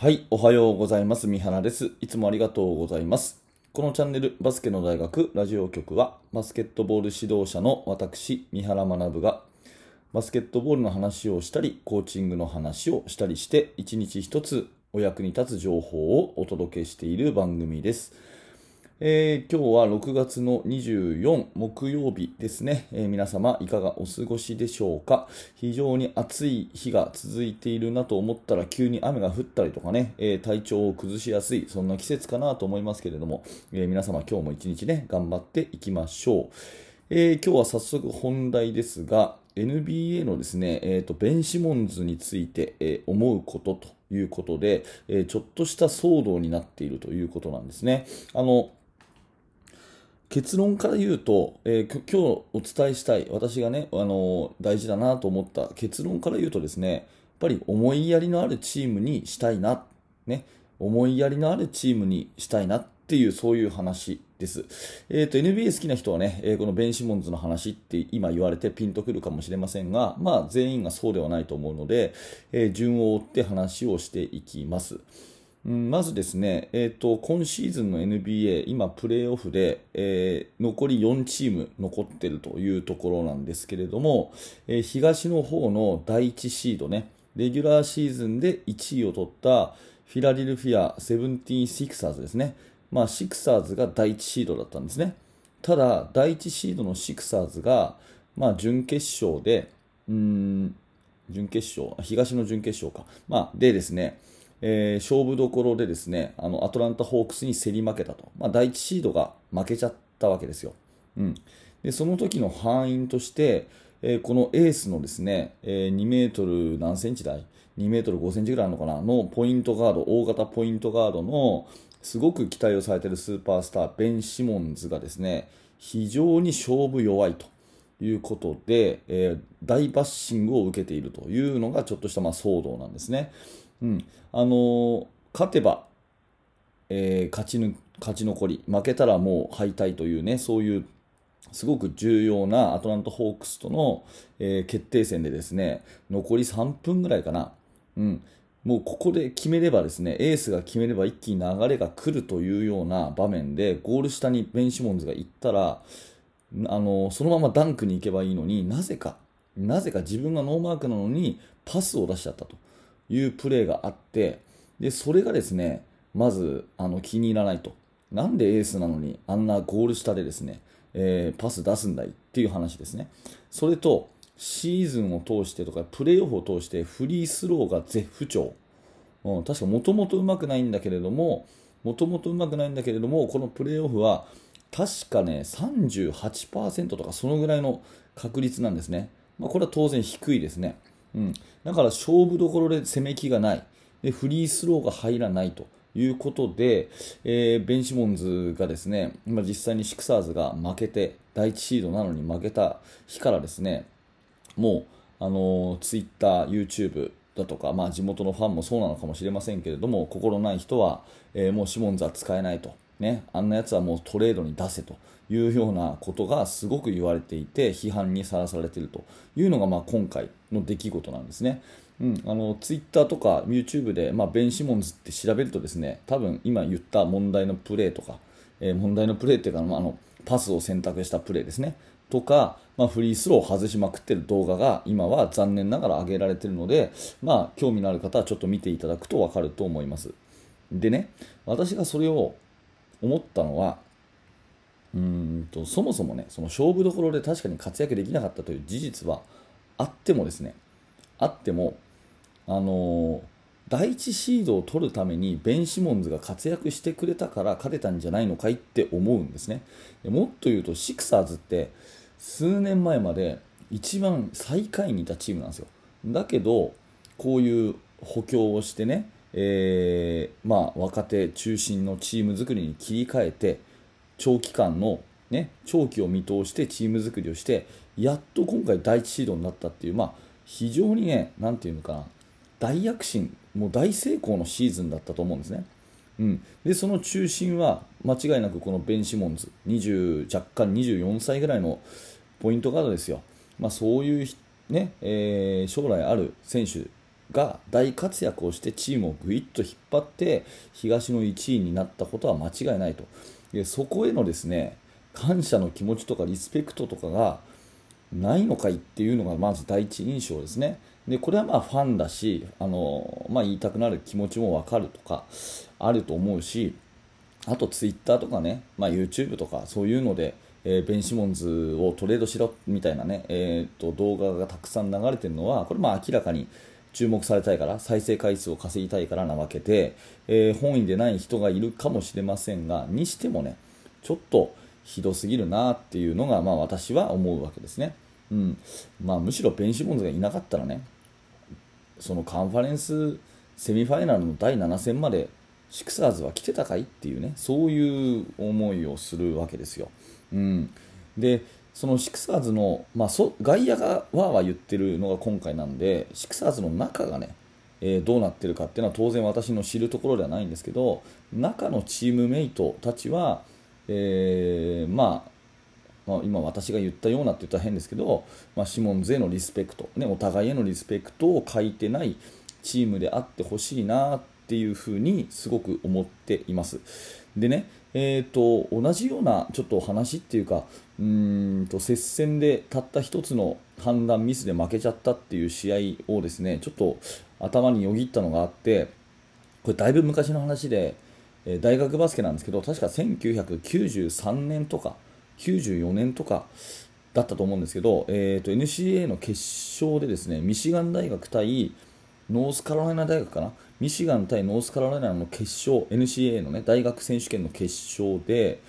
はい、おはようございます。三原です。いつもありがとうございます。このチャンネル、バスケの大学ラジオ局は、バスケットボール指導者の私、三原学が、バスケットボールの話をしたり、コーチングの話をしたりして、一日一つお役に立つ情報をお届けしている番組です。えー今日は6月の24木曜日ですね、えー皆様いかがお過ごしでしょうか？非常に暑い日が続いているなと思ったら急に雨が降ったりとかね、えー体調を崩しやすいそんな季節かなと思いますけれども、え皆様今日も一日ね頑張っていきましょう、え今日は早速本題ですが NBA のですね、えーとベン・シモンズについて、えー思うことということで、えーちょっとした騒動になっているということなんですね。あの結論から言うと、えー今日お伝えしたい、私がね、あの大事だなと思った結論から言うとですね、やっぱり思いやりのあるチームにしたいな、ね、思いやりのあるチームにしたいなっていう、そういう話です。えっ、と、NBA 好きな人はね、えこのベン・シモンズの話って今言われてピンとくるかもしれませんが、まあ全員がそうではないと思うので、え順を追って話をしていきます。うんまずですね、えーと、今シーズンの NBA、今、プレーオフで、えー残り4チーム残っているというところなんですけれども、えー東の方の第1シードね、レギュラーシーズンで1位を取ったフィラデルフィア・セブンティーン・シクサーズですね、まあ、シクサーズが第1シードだったんですね。ただ、第1シードのシクサーズが、まあ、準決勝で、うん、準決勝、東の準決勝か。まあ、でですね、えー勝負どころでですね、あの、アトランタ・ホークスに競り負けたと。まあ、第1シードが負けちゃったわけですよ。うん。で、その時の敗因として、えーこのエースのですね、えー2メートル何センチ台 ?2 メートル5センチぐらいあるのかな？のポイントガード、大型ポイントガードの、すごく期待をされているスーパースター、ベン・シモンズがですね、非常に勝負弱いと。いうことで、えー大バッシングを受けているというのがちょっとしたまあ騒動なんですね。うん。あのー勝てば、えー勝ちぬ勝ち残り、負けたらもう敗退というね、そういうすごく重要なアトランタ・ホークスとの、えー決定戦でですね、残り3分ぐらいかな、うん、もうここで決めればですね、エースが決めれば一気に流れが来るというような場面で、ゴール下にベン・シモンズが行ったら、あのそのままダンクに行けばいいのになぜか、なぜか自分がノーマークなのにパスを出しちゃったと。いうプレーがあって、でそれがですねまずあの気に入らないと、なんでエースなのにあんなゴール下でですね、えーパス出すんだいっていう話ですね。それとシーズンを通してとかプレーオフを通してフリースローが絶不調、うん、確かもともとうまくないんだけれどももともとうまくないんだけれどもこのプレーオフは確かね38%とかそのぐらいの確率なんですね、まあ、これは当然低いですね、うん、だから勝負どころで攻め気がない。でフリースローが入らないということで、えーベン・シモンズがですね今実際にシクサーズが負けて第1シードなのに負けた日からですねもう、あのツイッター、YouTube だとか、まあ、地元のファンもそうなのかもしれませんけれども、心ない人は、えーもうシモンズは使えないと、ね、あんなやつはもうトレードに出せというようなことがすごく言われていて、批判にさらされているというのが、まあ、今回の出来事なんですね。うん、あのツイッターとか YouTube で、まあ、ベン・シモンズって調べるとですね多分今言った問題のプレーとか、えー問題のプレーっていうか、まあ、あのパスを選択したプレーですねとか、まあ、フリースローを外しまくってる動画が今は残念ながら上げられてるので、まあ、興味のある方はちょっと見ていただくと分かると思いますでね私がそれを思ったのはうんとそもそもねその勝負どころで確かに活躍できなかったという事実はあってもですねあってもあのー第1シードを取るためにベン・シモンズが活躍してくれたから勝てたんじゃないのかいって思うんですね。でもっと言うとシクサーズって数年前まで一番最下位にいたチームなんですよ。だけどこういう補強をしてね、えーまあ、若手中心のチーム作りに切り替えて長期間の、ね、長期を見通してチーム作りをしてやっと今回第1シードになったっていう、まあ、非常にね、なんていうのかな、大躍進、もう大成功のシーズンだったと思うんですね。うん、でその中心は間違いなくこのベン・シモンズ20若干24歳ぐらいのポイントガードですよ、まあ、そういう、ねえー将来ある選手が大活躍をしてチームをぐいっと引っ張って東の1位になったことは間違いないとでそこへのですね感謝の気持ちとかリスペクトとかがないのかいっていうのがまず第一印象ですね。でこれはまあファンだしあの、まあ、言いたくなる気持ちも分かるとかあると思うしあとツイッターとかね、まあ、YouTube とかそういうので、えー、ベン・シモンズをトレードしろみたいなね、えーと、動画がたくさん流れてるのはこれまあ明らかに注目されたいから再生回数を稼ぎたいからなわけで、えー、本意でない人がいるかもしれませんがにしてもねちょっとひどすぎるなっていうのが、まあ、私は思うわけですね。うんまあ、むしろベン・シモンズがいなかったらねそのカンファレンスセミファイナルの第7戦までシクサーズは来てたかいっていうねそういう思いをするわけですよ。うん、でそのシクサーズの、まあ、そ外野がわーわー言ってるのが今回なんでシクサーズの中がね、えー、どうなってるかっていうのは当然私の知るところではないんですけど中のチームメイトたちは、えー、まあまあ、今私が言ったようなって言ったら変ですけど、まあ、シモンズへのリスペクト、ね、お互いへのリスペクトを欠いてないチームであってほしいなっていうふうにすごく思っています。でね、えーと、同じようなちょっと話っていうかうんと接戦でたった1つの判断ミスで負けちゃったっていう試合をですねちょっと頭によぎったのがあってこれだいぶ昔の話でえ大学バスケなんですけど確か1993年とか94年とかだったと思うんですけど、えーと、NCAA の決勝でですねミシガン大学対ノースカロライナ大学かな？ミシガン対ノースカロライナの決勝 NCAA の、ね、大学選手権の決勝で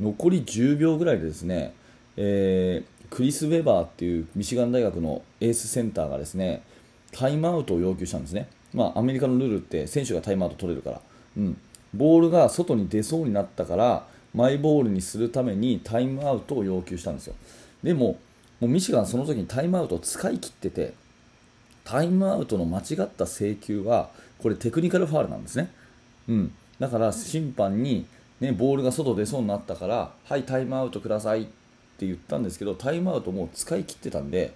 残り10秒ぐらいでですね、えー、クリス・ウェバーっていうミシガン大学のエースセンターがですねタイムアウトを要求したんですね、まあ、アメリカのルールって選手がタイムアウト取れるから、うん、ボールが外に出そうになったからマイボールにするためにタイムアウトを要求したんですよ。でももうミシガンその時にタイムアウトを使い切っててタイムアウトの間違った請求はこれテクニカルファールなんですね、うん、だから審判に、ね、ボールが外出そうになったからはいタイムアウトくださいって言ったんですけどタイムアウトもう使い切ってたんで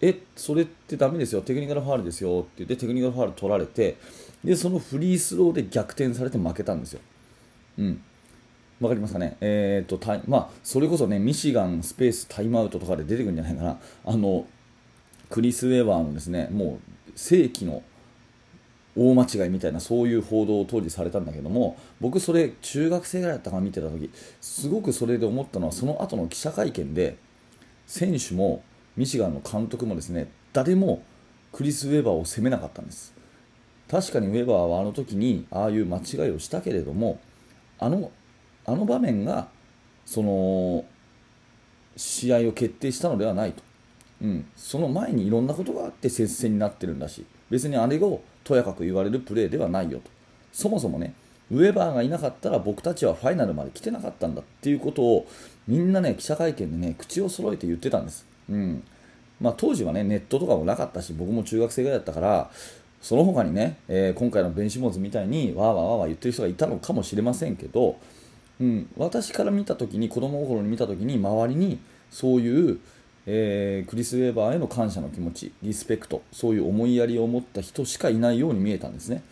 えそれってダメですよ。テクニカルファールですよって言ってテクニカルファール取られてでそのフリースローで逆転されて負けたんですよ、うん、わかりますかね、えーとたまあ、それこそねミシガンスペースタイムアウトとかで出てくるんじゃないかな、あのクリス・ウェバーのですねもう世紀の大間違いみたいなそういう報道を当時されたんだけども僕、それ中学生ぐらいだったかな見てた時すごくそれで思ったのはその後の記者会見で選手もミシガンの監督もですね誰もクリス・ウェバーを責めなかったんです。確かにウェバーはあの時にああいう間違いをしたけれどもあのあの場面がその試合を決定したのではないと、うん、その前にいろんなことがあって接戦になってるんだし別にあれをとやかく言われるプレーではないよと。そもそもねウェバーがいなかったら僕たちはファイナルまで来てなかったんだっていうことをみんなね記者会見でね口を揃えて言ってたんです、うん。まあ、当時はねネットとかもなかったし僕も中学生ぐらいだったからその他にね、えー、今回のベンシモンズみたいにわーわーわーわー言ってる人がいたのかもしれませんけどうん、私から見た時に子供心に見た時に周りにそういう、えー、クリス・ウェーバーへの感謝の気持ちリスペクトそういう思いやりを持った人しかいないように見えたんですね。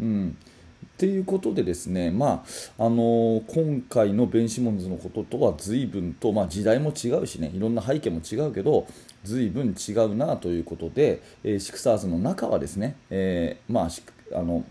うんっていうことでですね、まああのー、今回のベン・シモンズのこととは随分と、まあ、時代も違うしねいろんな背景も違うけど随分違うなということで、えー、シクサーズの中はですね、えー、まあ、あの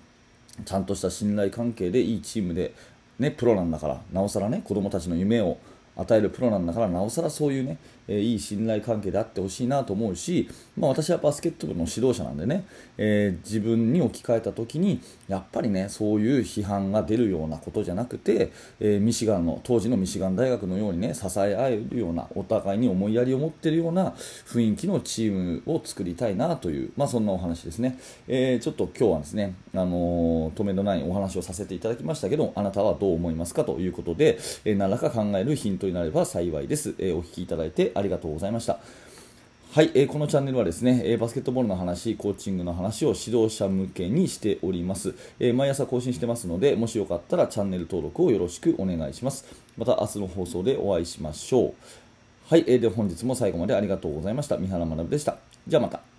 ちゃんとした信頼関係でいいチームでね、プロなんだからなおさらね子供たちの夢を与えるプロなんだからなおさらそういうね、えー、いい信頼関係であってほしいなと思うし、まあ、私はバスケット部の指導者なんでね、えー、自分に置き換えた時にやっぱりねそういう批判が出るようなことじゃなくて、えー、ミシガンの当時のミシガン大学のようにね支え合えるようなお互いに思いやりを持っているような雰囲気のチームを作りたいなという、まあ、そんなお話ですね、えちょっと今日はですね、あの止めのないお話をさせていただきましたけどあなたはどう思いますかということで、え何らか考えるヒントになれば幸いです、えお聞きいただいてありがとうございましたはい、えー、このチャンネルはですね、えー、バスケットボールの話、コーチングの話を指導者向けにしております、えー、毎朝更新してますので、もしよかったらチャンネル登録をよろしくお願いします。また明日の放送でお会いしましょう。はい、えー、で本日も最後までありがとうございました。三原学でした。じゃあまた。